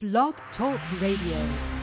Blog Talk Radio.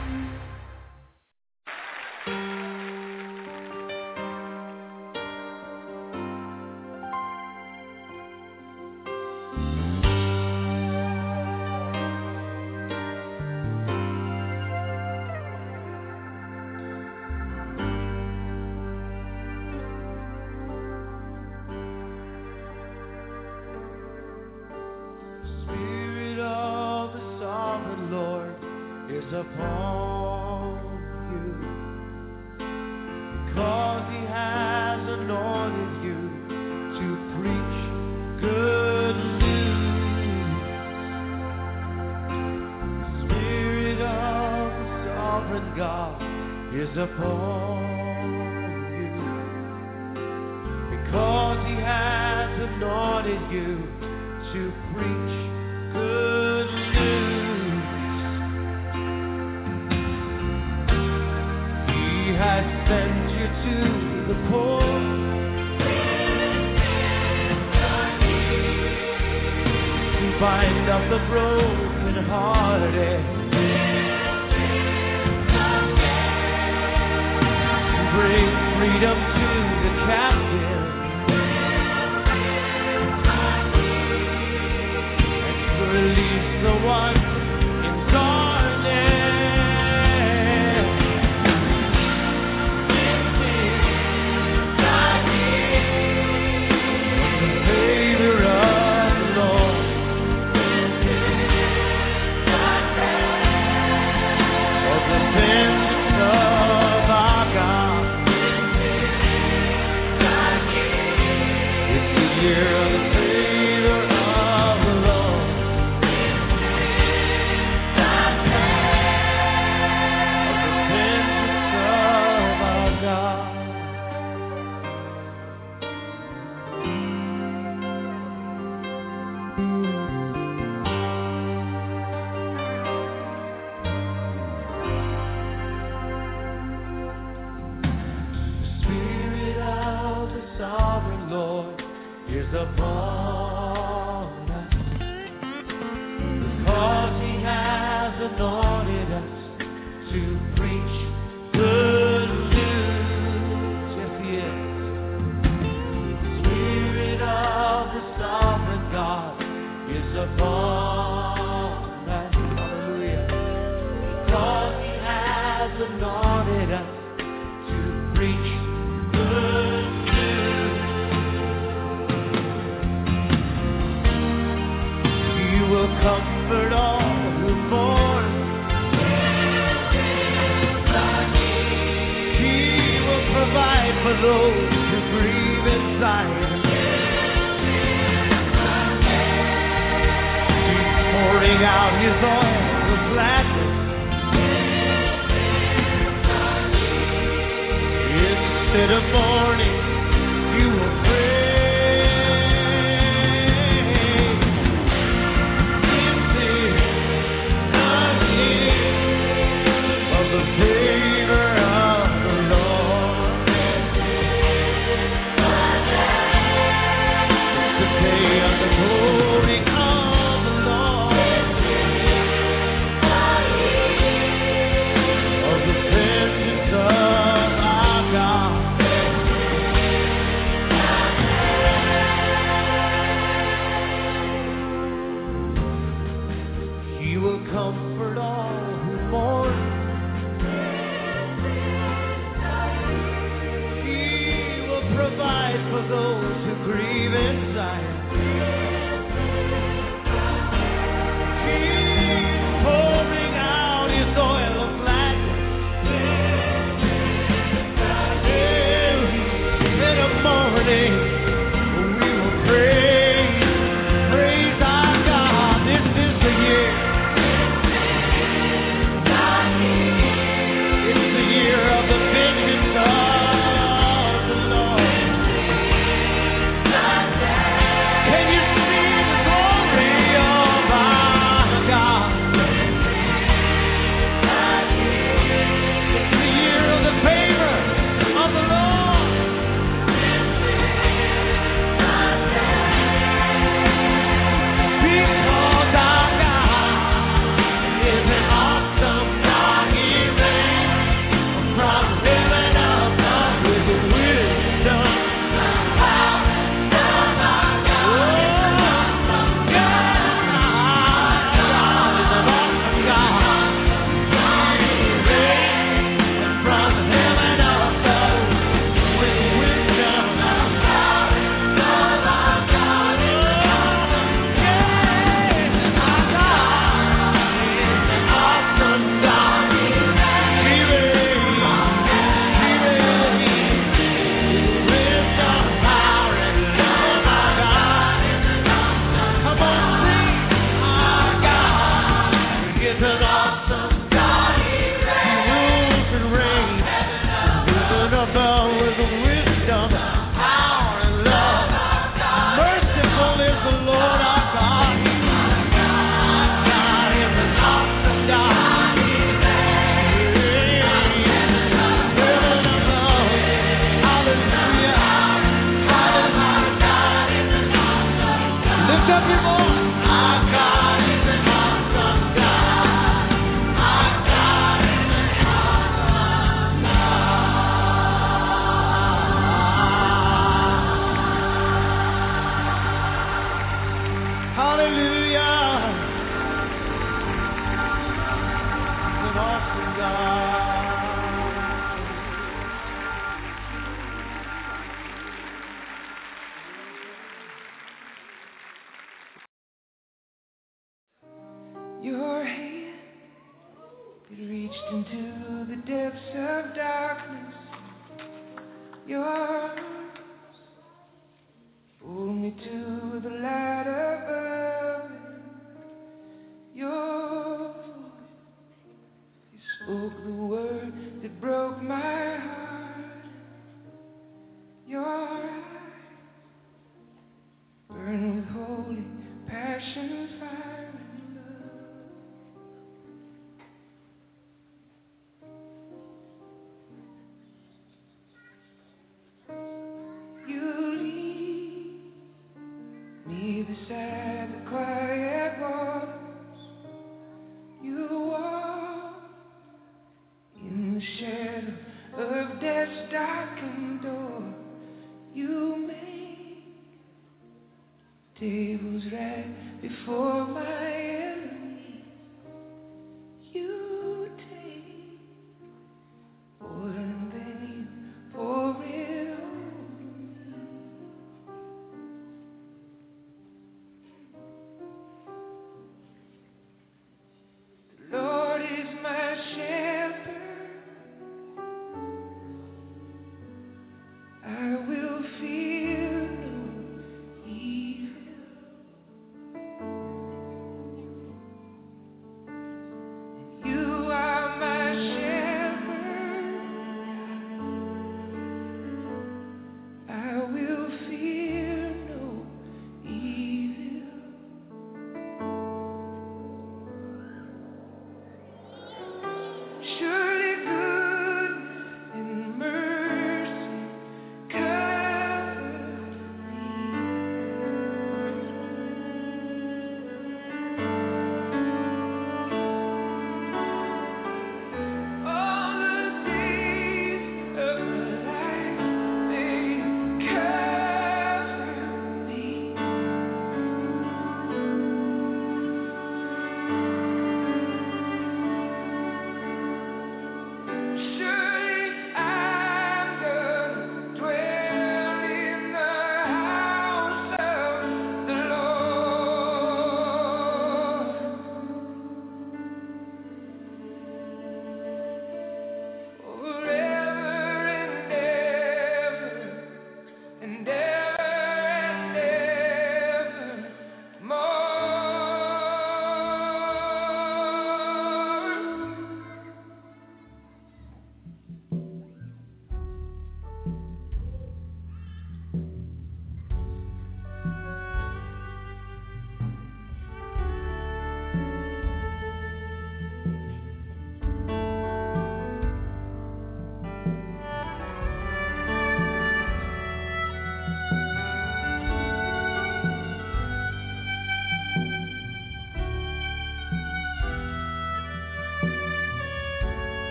Upon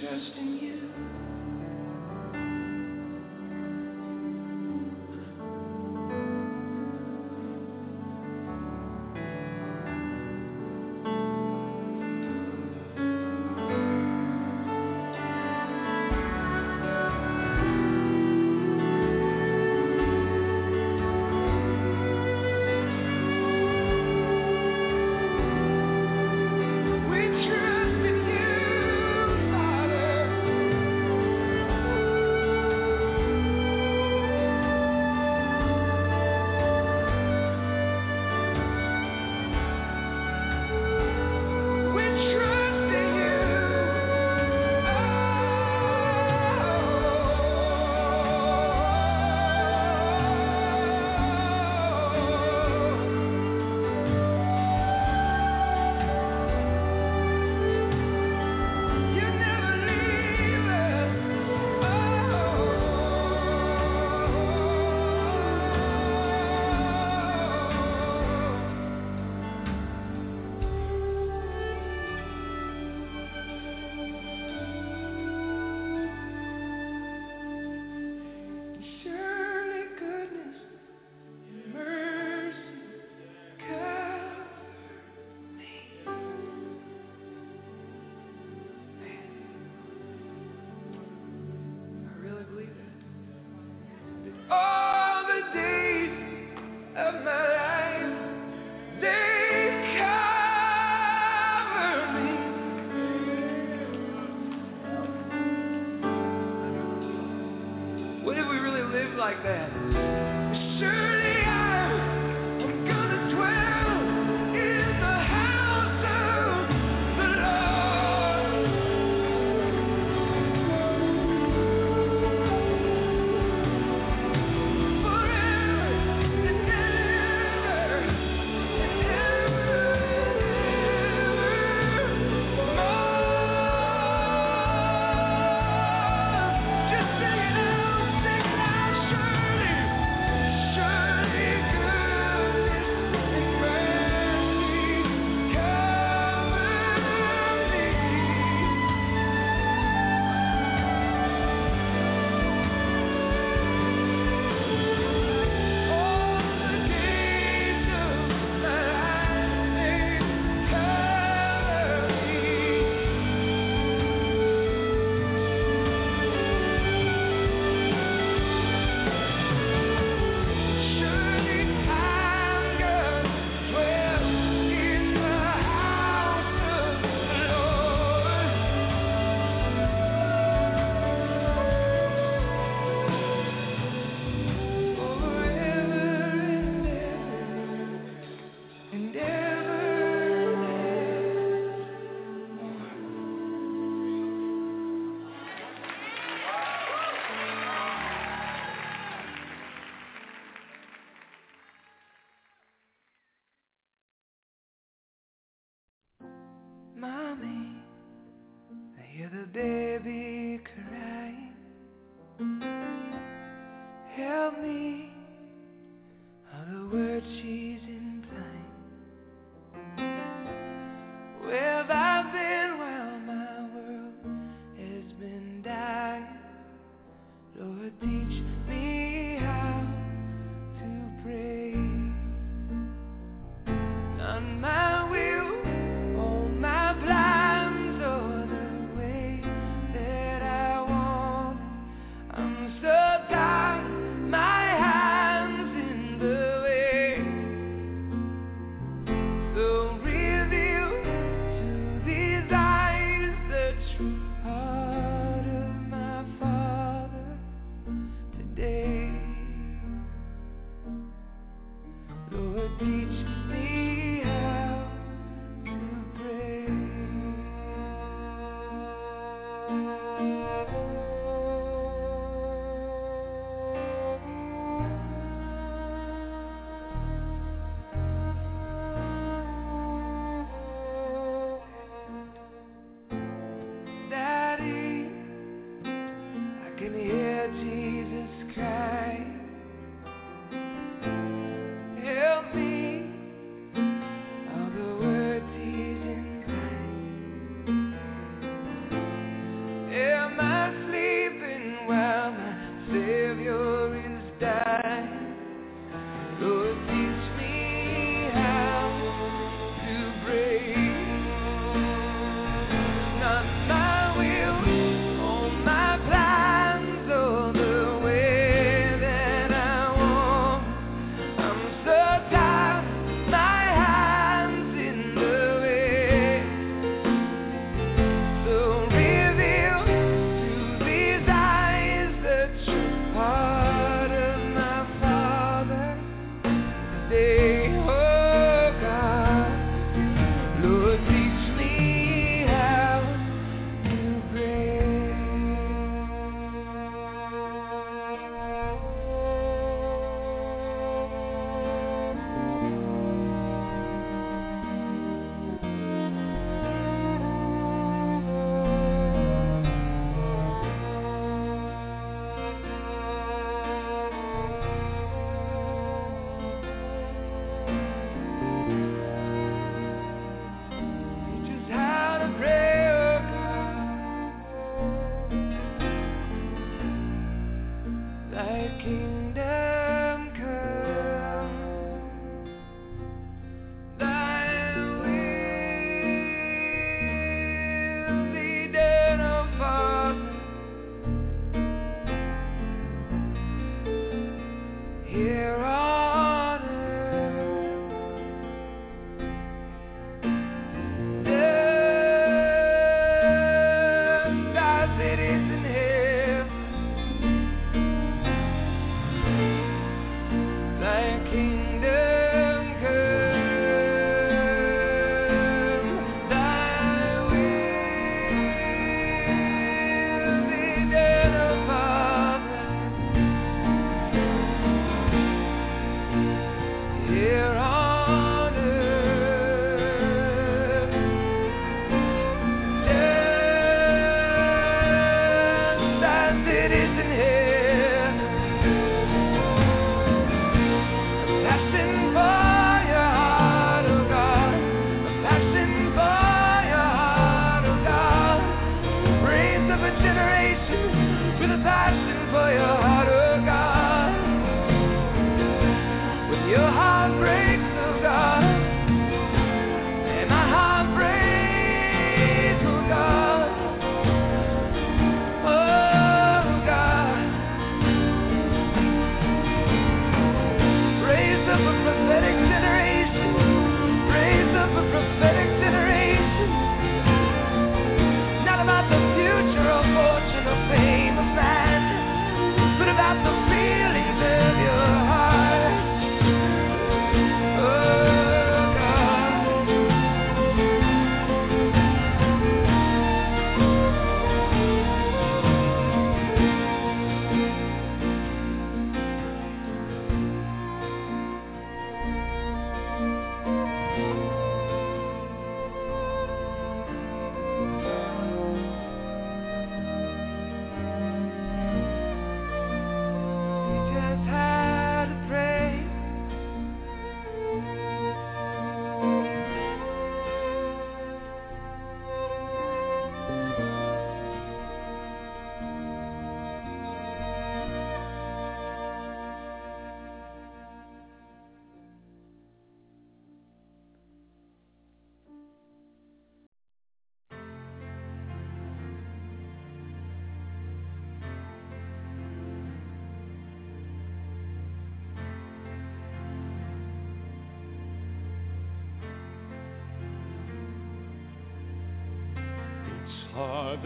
trust in you.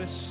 the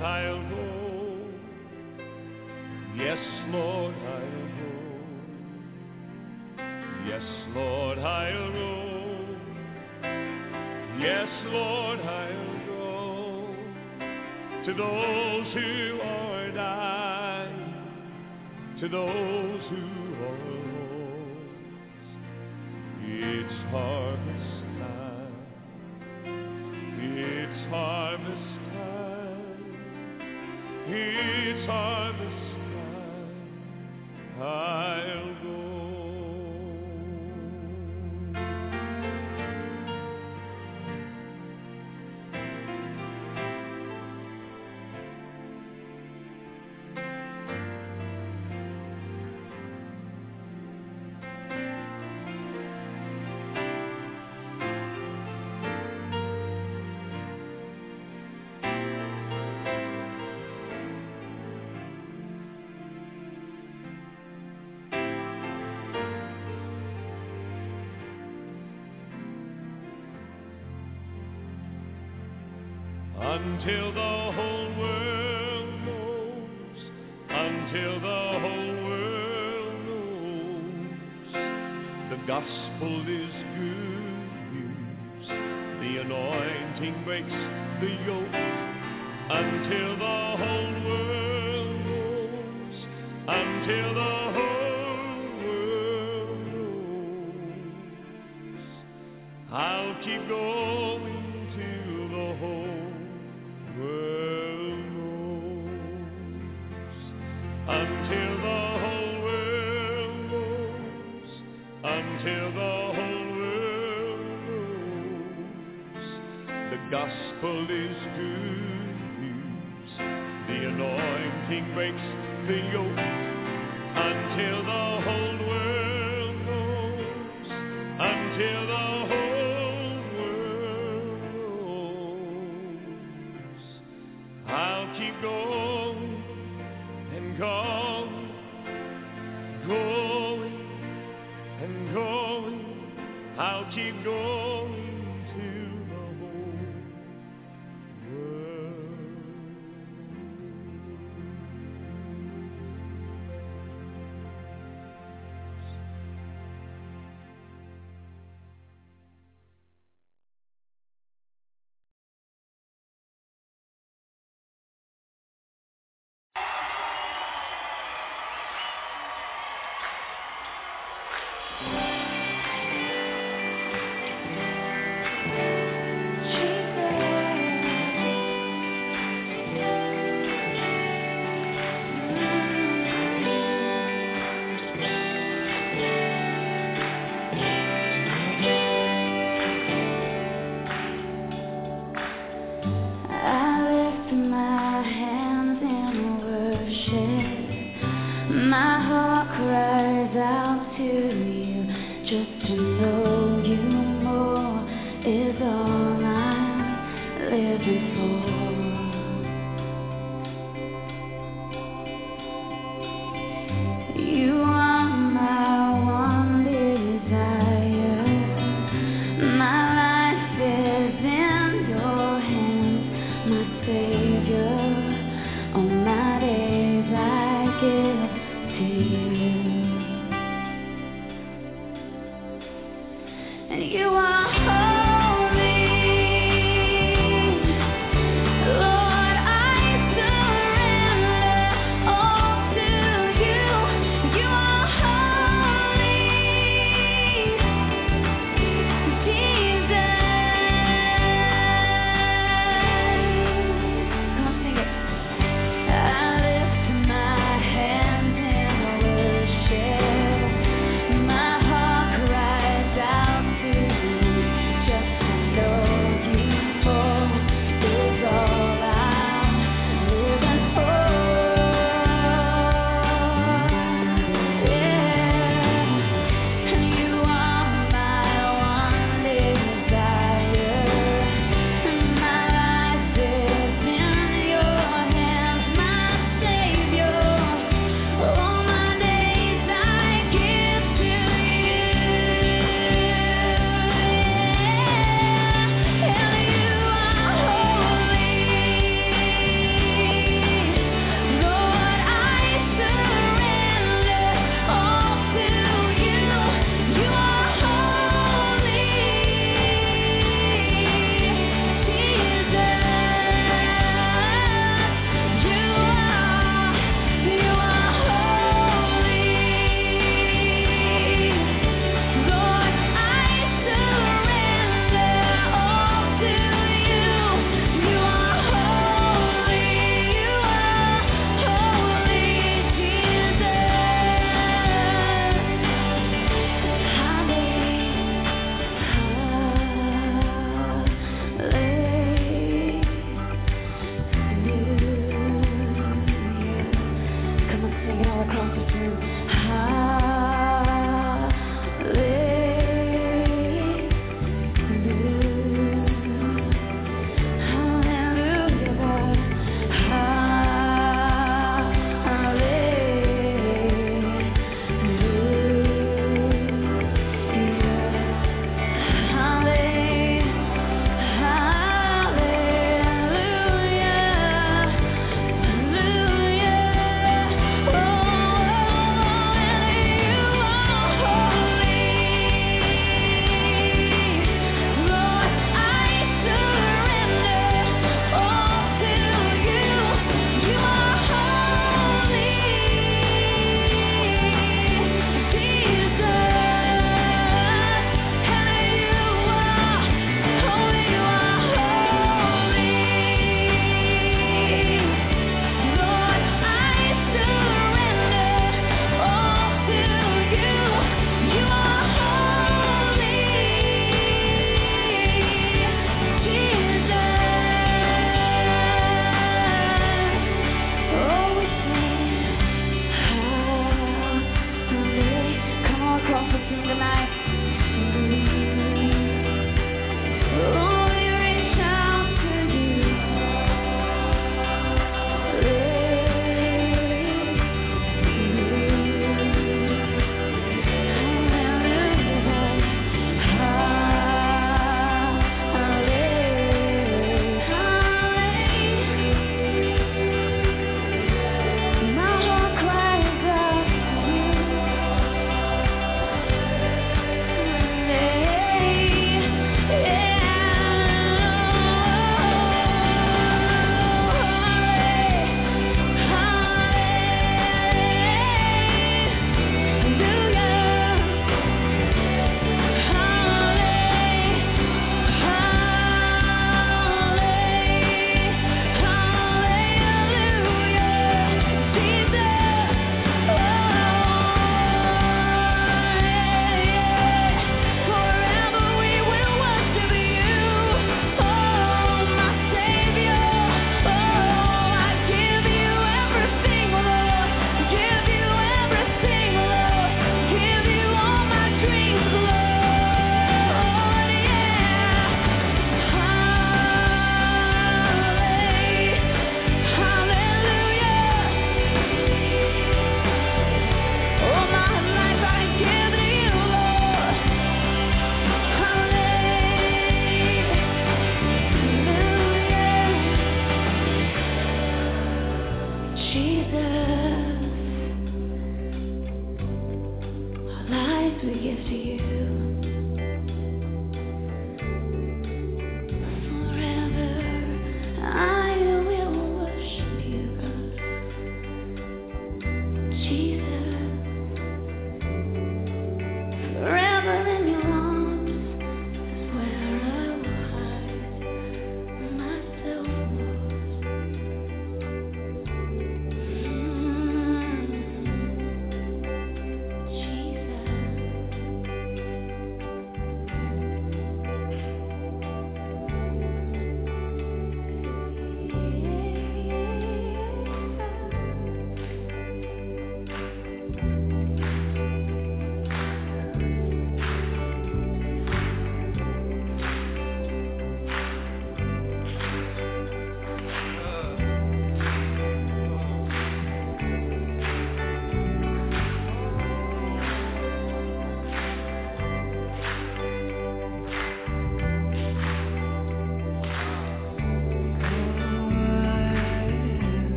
Lord, I'll go. Yes, Lord, I'll go. Yes, Lord, I'll go. Yes, Lord, I'll go. To those who are dying, to those who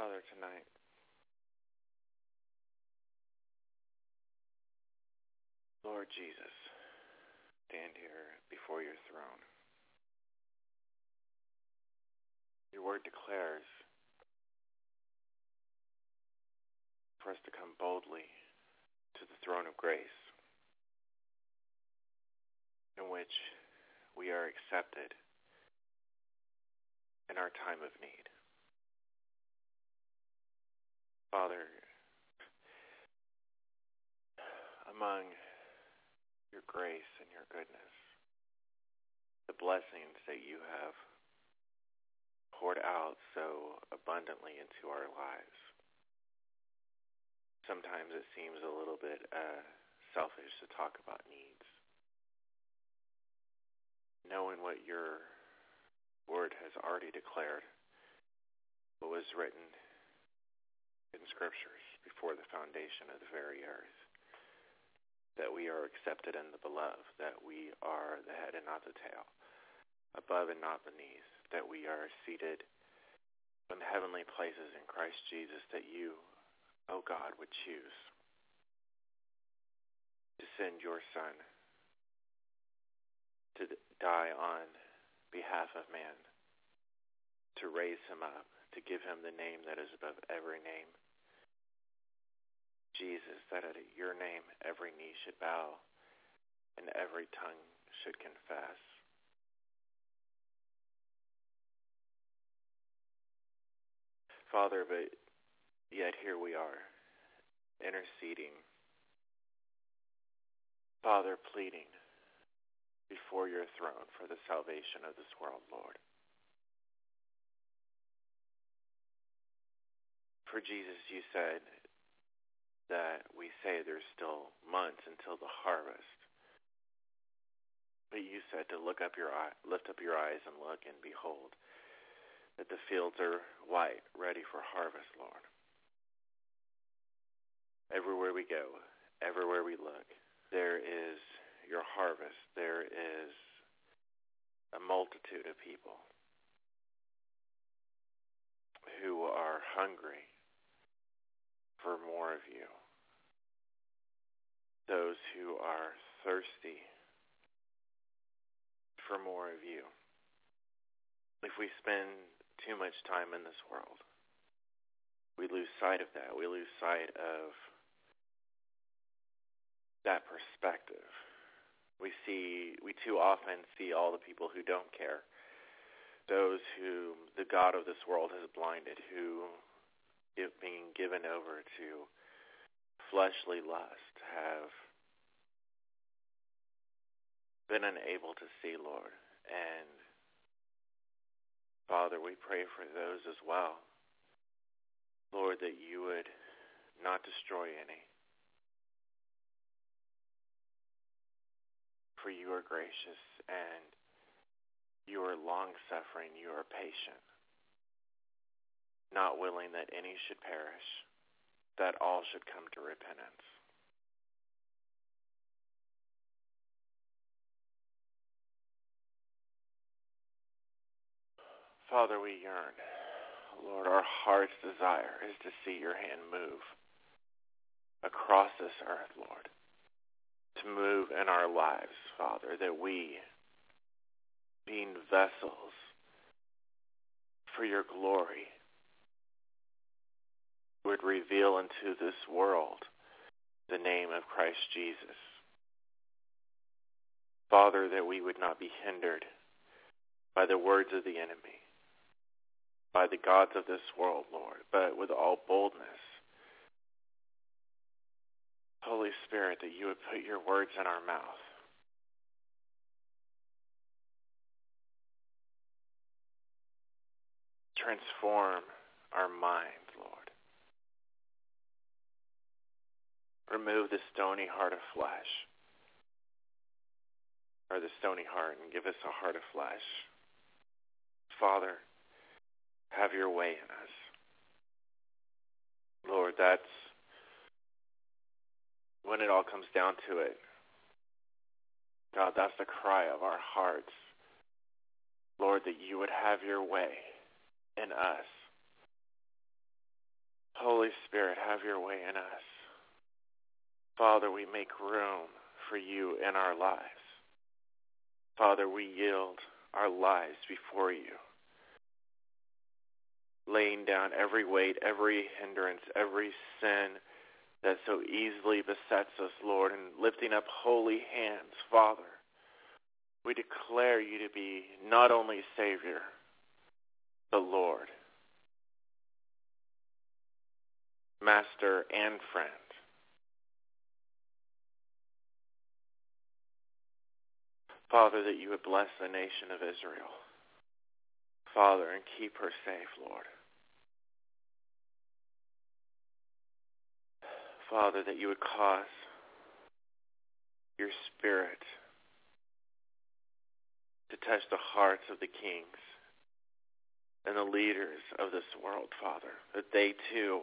Father, tonight, Lord Jesus, stand here before your throne. Your word declares for us to come boldly to the throne of grace in which we are accepted in our time of need. Father, among your grace and your goodness, the blessings that you have poured out so abundantly into our lives. Sometimes it seems a little bit uh, selfish to talk about needs. Knowing what your word has already declared, what was written in scriptures before the foundation of the very earth. That we are accepted in the beloved, that we are the head and not the tail, above and not beneath, that we are seated in the heavenly places in Christ Jesus, that you, O oh God, would choose to send your Son to die on behalf of man, to raise him up, to give him the name that is above every name, Jesus, that at your name every knee should bow and every tongue should confess. Father, but yet here we are, interceding. Father, pleading before your throne for the salvation of this world, Lord. For Jesus, you said that we say there's still months until the harvest. But you said to look up your eye, lift up your eyes and look, and behold, that the fields are white, ready for harvest, Lord. Everywhere we go, everywhere we look, there is your harvest. There is a multitude of people who are hungry for more of you those who are thirsty for more of you. If we spend too much time in this world, we lose sight of that. We lose sight of that perspective. We see, we too often see all the people who don't care, those whom the God of this world has blinded, who, if being given over to fleshly lust have been unable to see, Lord. And Father, we pray for those as well. Lord, that you would not destroy any. For you are gracious and you are long suffering, you are patient, not willing that any should perish that all should come to repentance. Father, we yearn. Lord, our heart's desire is to see your hand move across this earth, Lord, to move in our lives, Father, that we, being vessels for your glory, would reveal into this world the name of Christ Jesus. Father, that we would not be hindered by the words of the enemy, by the gods of this world, Lord, but with all boldness. Holy Spirit, that you would put your words in our mouth. Transform our mind, remove the stony heart of flesh, or the stony heart, and give us a heart of flesh. Father, have your way in us. Lord, that's when it all comes down to it. God, that's the cry of our hearts. Lord, that you would have your way in us. Holy Spirit, have your way in us. Father, we make room for you in our lives. Father, we yield our lives before you, laying down every weight, every hindrance, every sin that so easily besets us, Lord, and lifting up holy hands, Father. We declare you to be not only Savior, but Lord, Master, and friend. Father, that you would bless the nation of Israel. Father, and keep her safe, Lord. Father, that you would cause your spirit to touch the hearts of the kings and the leaders of this world, Father, that they too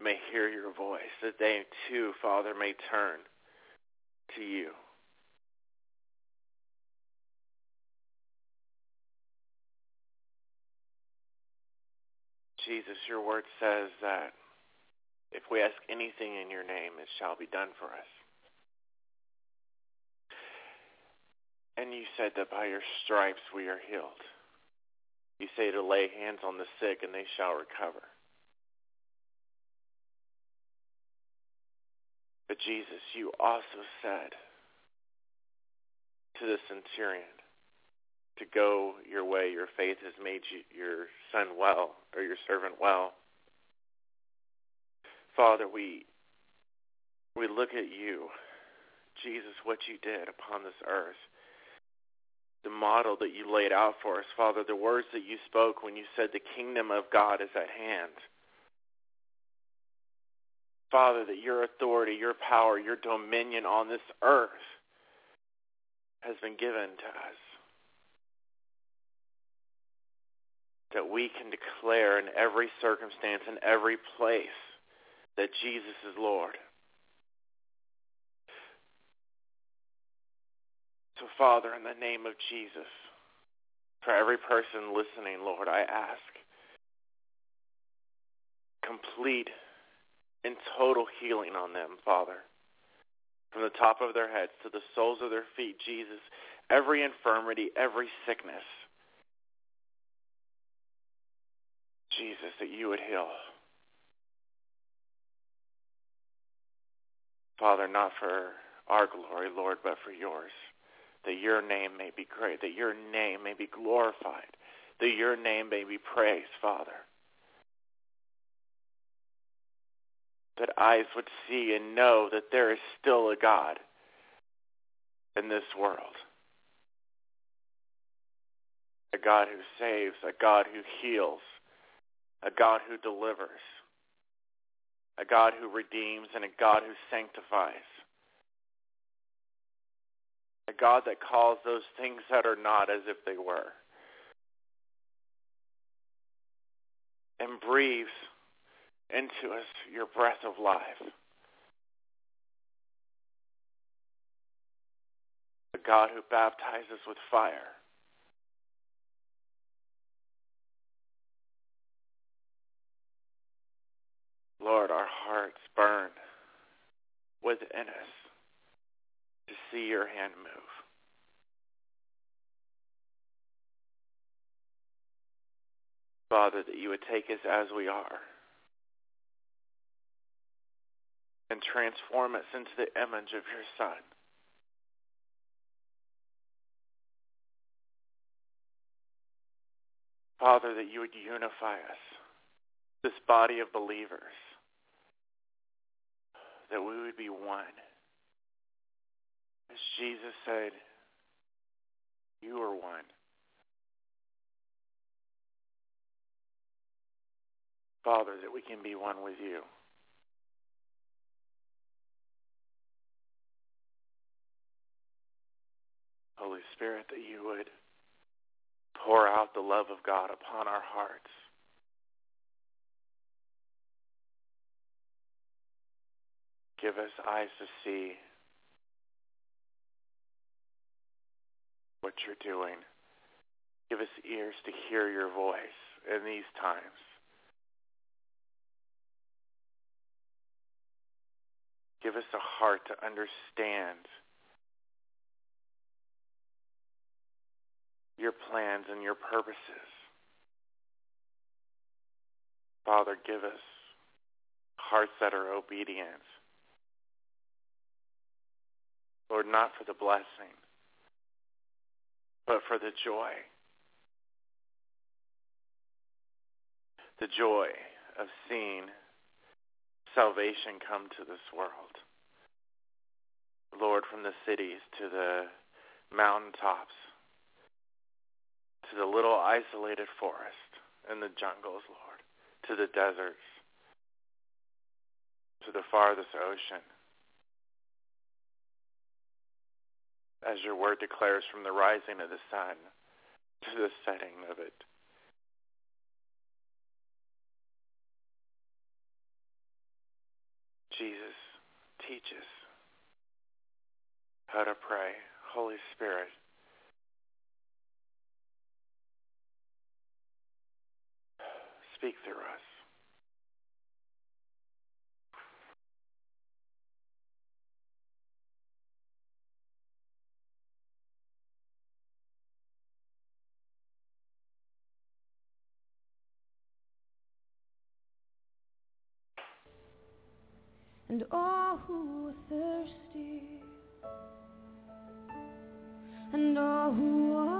may hear your voice, that they too, Father, may turn to you. Jesus, your word says that if we ask anything in your name, it shall be done for us. And you said that by your stripes we are healed. You say to lay hands on the sick and they shall recover. But Jesus, you also said to the centurion to go your way. Your faith has made you, your son well, or your servant well. Father, we we look at you, Jesus, what you did upon this earth, the model that you laid out for us, Father, the words that you spoke when you said the kingdom of God is at hand. Father, that your authority, your power, your dominion on this earth has been given to us. That we can declare in every circumstance, in every place, that Jesus is Lord. So, Father, in the name of Jesus, for every person listening, Lord, I ask complete and total healing on them, Father. From the top of their heads to the soles of their feet, Jesus, every infirmity, every sickness, Jesus, that you would heal. Father, not for our glory, Lord, but for yours. That your name may be great, that your name may be glorified, that your name may be praised, Father. That eyes would see and know that there is still a God in this world. A God who saves, a God who heals, a God who delivers a God who redeems and a God who sanctifies. A God that calls those things that are not as if they were. And breathes into us your breath of life. A God who baptizes with fire. Hearts burn within us to see your hand move. Father, that you would take us as we are and transform us into the image of your Son. Father, that you would unify us, this body of believers, that we would be one. As Jesus said, you are one. Father, that we can be one with you. Holy Spirit, that you would pour out the love of God upon our hearts. Give us eyes to see what you're doing. Give us ears to hear your voice in these times. Give us a heart to understand your plans and your purposes. Father, give us hearts that are obedient. Lord, not for the blessing, but for the joy. The joy of seeing salvation come to this world. Lord, from the cities to the mountaintops, to the little isolated forest and the jungles, Lord, to the deserts, to the farthest ocean, as your word declares, from the rising of the sun to the setting of it. Jesus, teach us how to pray. Holy Spirit, speak through us. and all who are thirsty. And all who are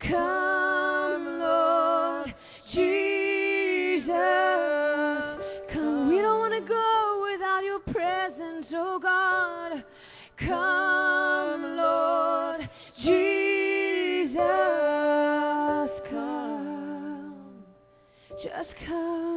Come, Lord Jesus. Come. We don't want to go without your presence, oh God. Come, Lord Jesus. Come. Just come.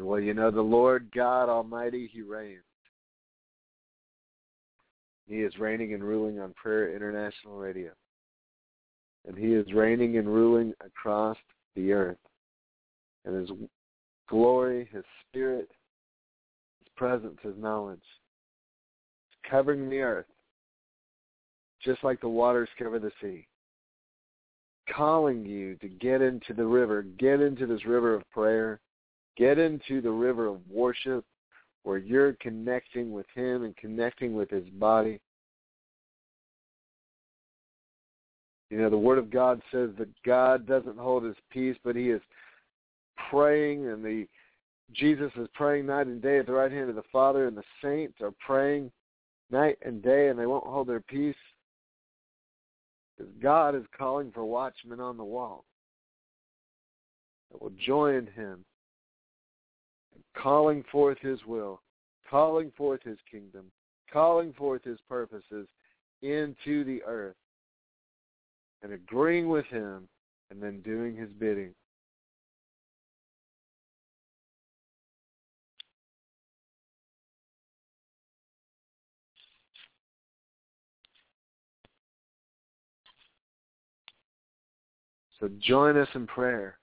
Well, you know, the Lord God Almighty, He reigns. He is reigning and ruling on Prayer International Radio. And He is reigning and ruling across the earth. And His glory, His Spirit, His presence, His knowledge is covering the earth just like the waters cover the sea. Calling you to get into the river, get into this river of prayer, Get into the river of worship where you're connecting with him and connecting with his body. You know, the Word of God says that God doesn't hold his peace, but he is praying, and the Jesus is praying night and day at the right hand of the Father, and the saints are praying night and day, and they won't hold their peace. Because God is calling for watchmen on the wall that will join him calling forth his will, calling forth his kingdom, calling forth his purposes into the earth, and agreeing with him, and then doing his bidding. So join us in prayer.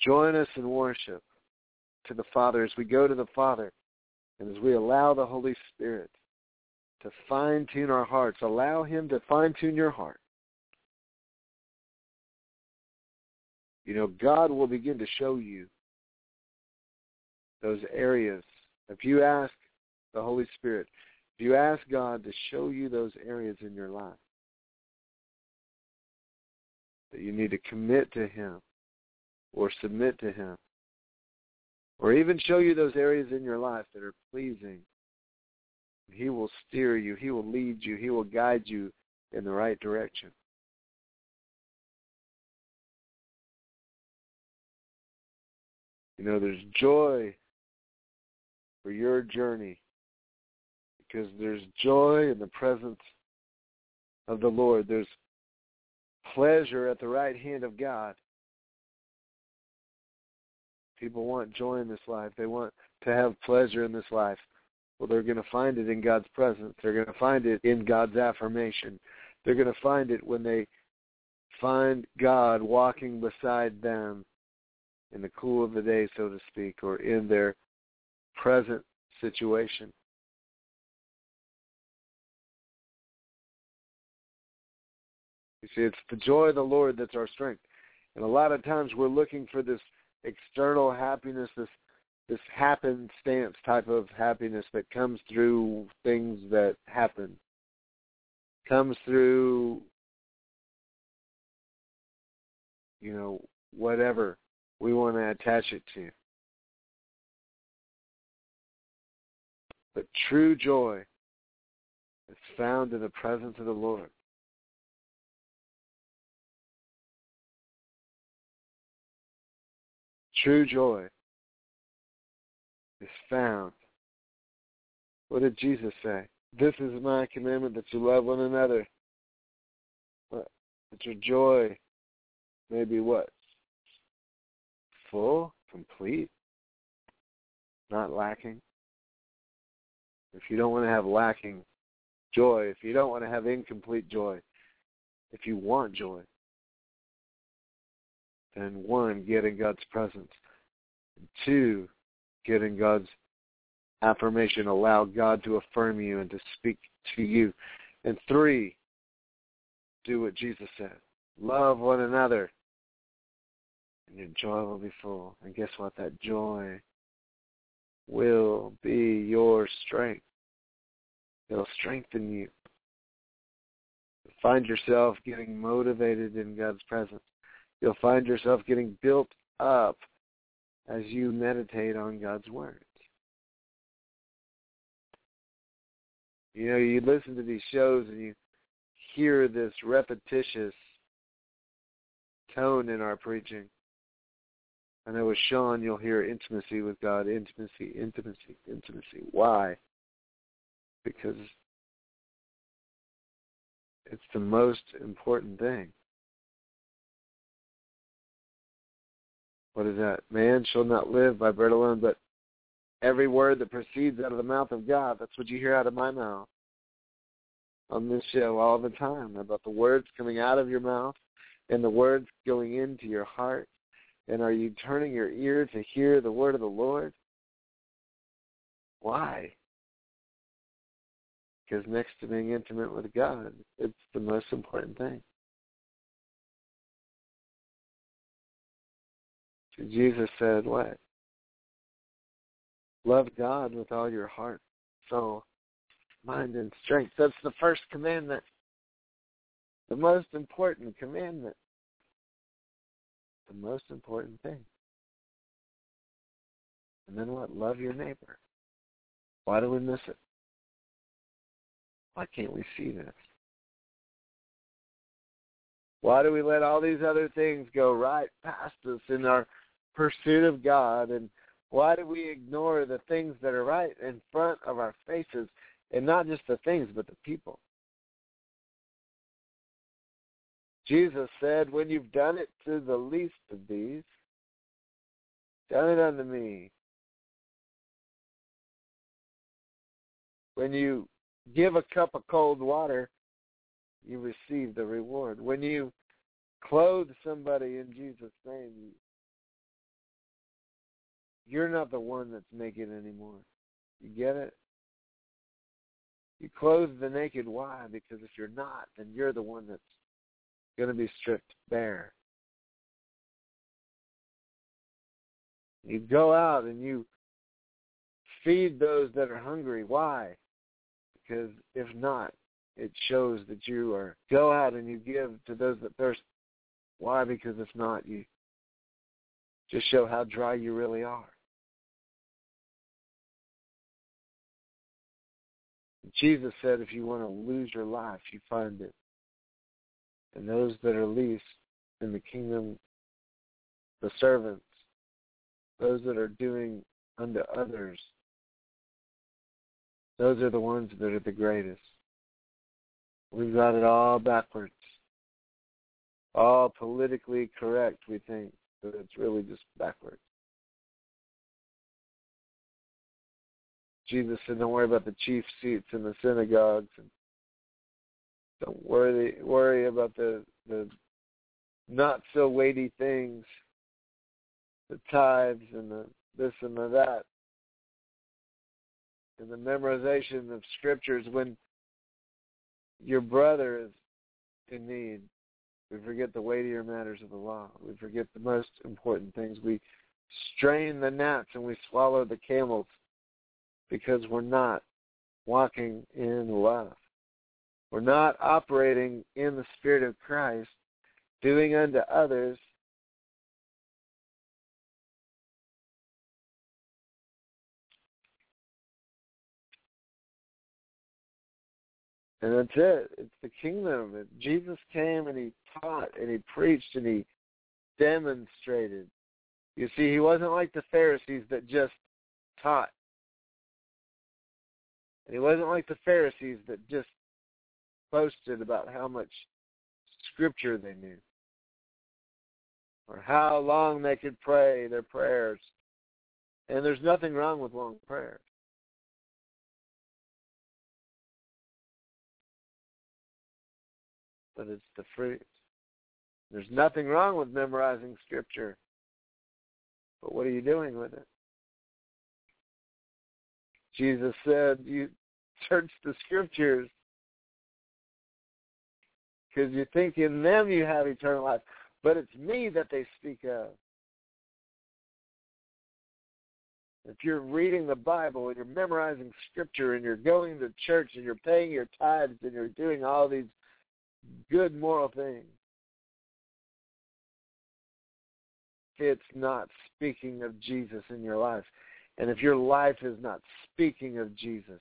Join us in worship to the Father as we go to the Father and as we allow the Holy Spirit to fine tune our hearts. Allow Him to fine tune your heart. You know, God will begin to show you those areas. If you ask the Holy Spirit, if you ask God to show you those areas in your life, that you need to commit to Him or submit to Him, or even show you those areas in your life that are pleasing. He will steer you, He will lead you, He will guide you in the right direction. You know, there's joy for your journey because there's joy in the presence of the Lord. There's pleasure at the right hand of God. People want joy in this life. They want to have pleasure in this life. Well, they're going to find it in God's presence. They're going to find it in God's affirmation. They're going to find it when they find God walking beside them in the cool of the day, so to speak, or in their present situation. You see, it's the joy of the Lord that's our strength. And a lot of times we're looking for this external happiness, this this happenstance type of happiness that comes through things that happen, comes through, you know, whatever we want to attach it to. But true joy is found in the presence of the Lord. True joy is found. What did Jesus say? This is my commandment that you love one another. That your joy may be what? Full, complete, not lacking. If you don't want to have lacking joy, if you don't want to have incomplete joy, if you want joy, then one, get in God's presence. Two, get in God's affirmation. Allow God to affirm you and to speak to you. And three, do what Jesus said. Love one another. And your joy will be full. And guess what? That joy will be your strength. It'll strengthen you. Find yourself getting motivated in God's presence. You'll find yourself getting built up as you meditate on God's words. You know, you listen to these shows and you hear this repetitious tone in our preaching. I know with Shaun, you'll hear intimacy with God, intimacy, intimacy, intimacy. Why? Because it's the most important thing. What is that? Man shall not live by bread alone, but every word that proceeds out of the mouth of God. That's what you hear out of my mouth on this show all the time about the words coming out of your mouth and the words going into your heart. And are you turning your ear to hear the word of the Lord? Why? Because next to being intimate with God, it's the most important thing. Jesus said, what? Love God with all your heart, soul, mind, and strength. That's the first commandment. The most important commandment. The most important thing. And then what? Love your neighbor. Why do we miss it? Why can't we see this? Why do we let all these other things go right past us in our pursuit of God? And why do we ignore the things that are right in front of our faces? And not just the things, but the people. Jesus said, When you've done it to the least of these, done it unto me. When you give a cup of cold water, you receive the reward. When you clothe somebody in Jesus' name, you're not the one that's naked anymore. You get it? You clothe the naked. Why? Because if you're not, then you're the one that's going to be stripped bare. You go out and you feed those that are hungry. Why? Because if not, it shows that you are go out and you give to those that thirst. Why? Because if not, you just show how dry you really are. Jesus said, if you want to lose your life, you find it. And those that are least in the kingdom, the servants, those that are doing unto others, those are the ones that are the greatest. We've got it all backwards. All politically correct, we think, but it's really just backwards. Jesus said, "Don't worry about the chief seats in the synagogues, and don't worry worry about the the not so weighty things, the tithes and the this and the that, and the memorization of scriptures. When your brother is in need, we forget the weightier matters of the law. We forget the most important things. We strain the gnats and we swallow the camels." Because we're not walking in love. We're not operating in the Spirit of Christ, doing unto others And that's it. It's the kingdom. Jesus came and he taught and he preached and he demonstrated. You see, he wasn't like the Pharisees that just taught and he wasn't like the Pharisees that just boasted about how much scripture they knew or how long they could pray their prayers. And there's nothing wrong with long prayers. But it's the fruit. There's nothing wrong with memorizing scripture. But what are you doing with it? Jesus said, you search the scriptures because you think in them you have eternal life, but it's me that they speak of. If you're reading the Bible and you're memorizing scripture and you're going to church and you're paying your tithes and you're doing all these good moral things, it's not speaking of Jesus in your life. And if your life is not speaking of Jesus,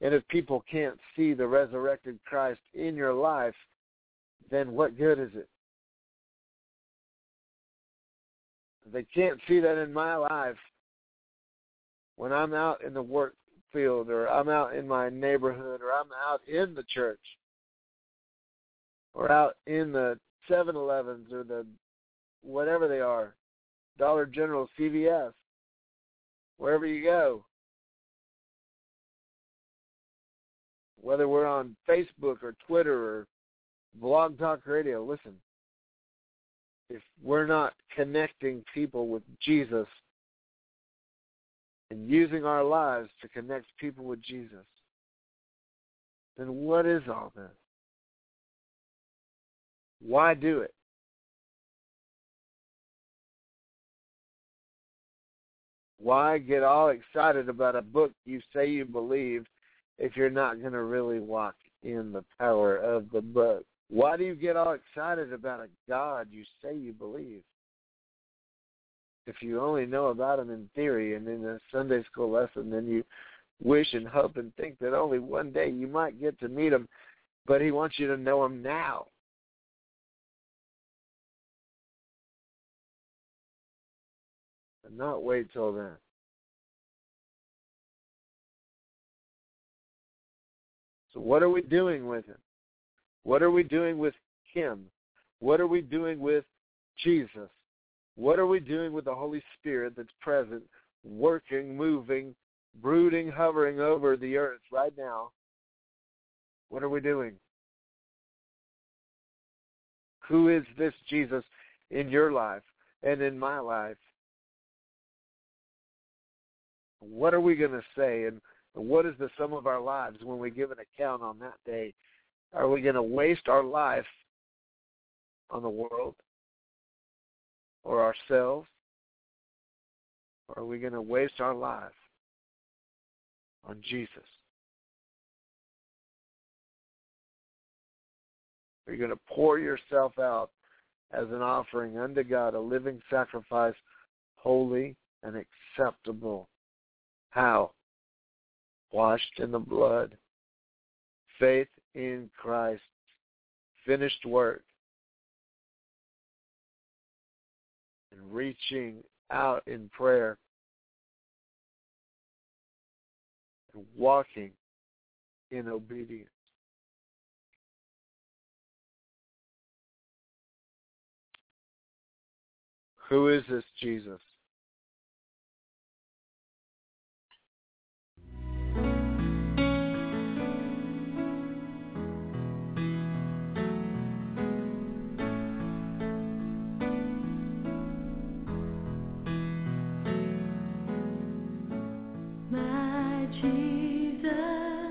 and if people can't see the resurrected Christ in your life, then what good is it? They can't see that in my life when I'm out in the work field or I'm out in my neighborhood or I'm out in the church or out in the 7-Elevens or the whatever they are, Dollar General, CVS wherever you go. Whether we're on Facebook or Twitter or Blog Talk Radio, listen. If we're not connecting people with Jesus and using our lives to connect people with Jesus, then what is all this? Why do it? Why get all excited about a book you say you believe if you're not going to really walk in the power of the book? Why do you get all excited about a God you say you believe if you only know about him in theory and in a Sunday school lesson, then you wish and hope and think that only one day you might get to meet him, but he wants you to know him now. And not wait till then. So what are we doing with him? What are we doing with him? What are we doing with Jesus? What are we doing with the Holy Spirit that's present, working, moving, brooding, hovering over the earth right now? What are we doing? Who is this Jesus in your life and in my life? What are we going to say and what is the sum of our lives when we give an account on that day? Are we going to waste our life on the world or ourselves? Or are we going to waste our life on Jesus? Are you going to pour yourself out as an offering unto God, a living sacrifice, holy and acceptable? How? Washed in the blood. Faith in Christ's finished work. And reaching out in prayer. And walking in obedience. Who is this Jesus? Jesus.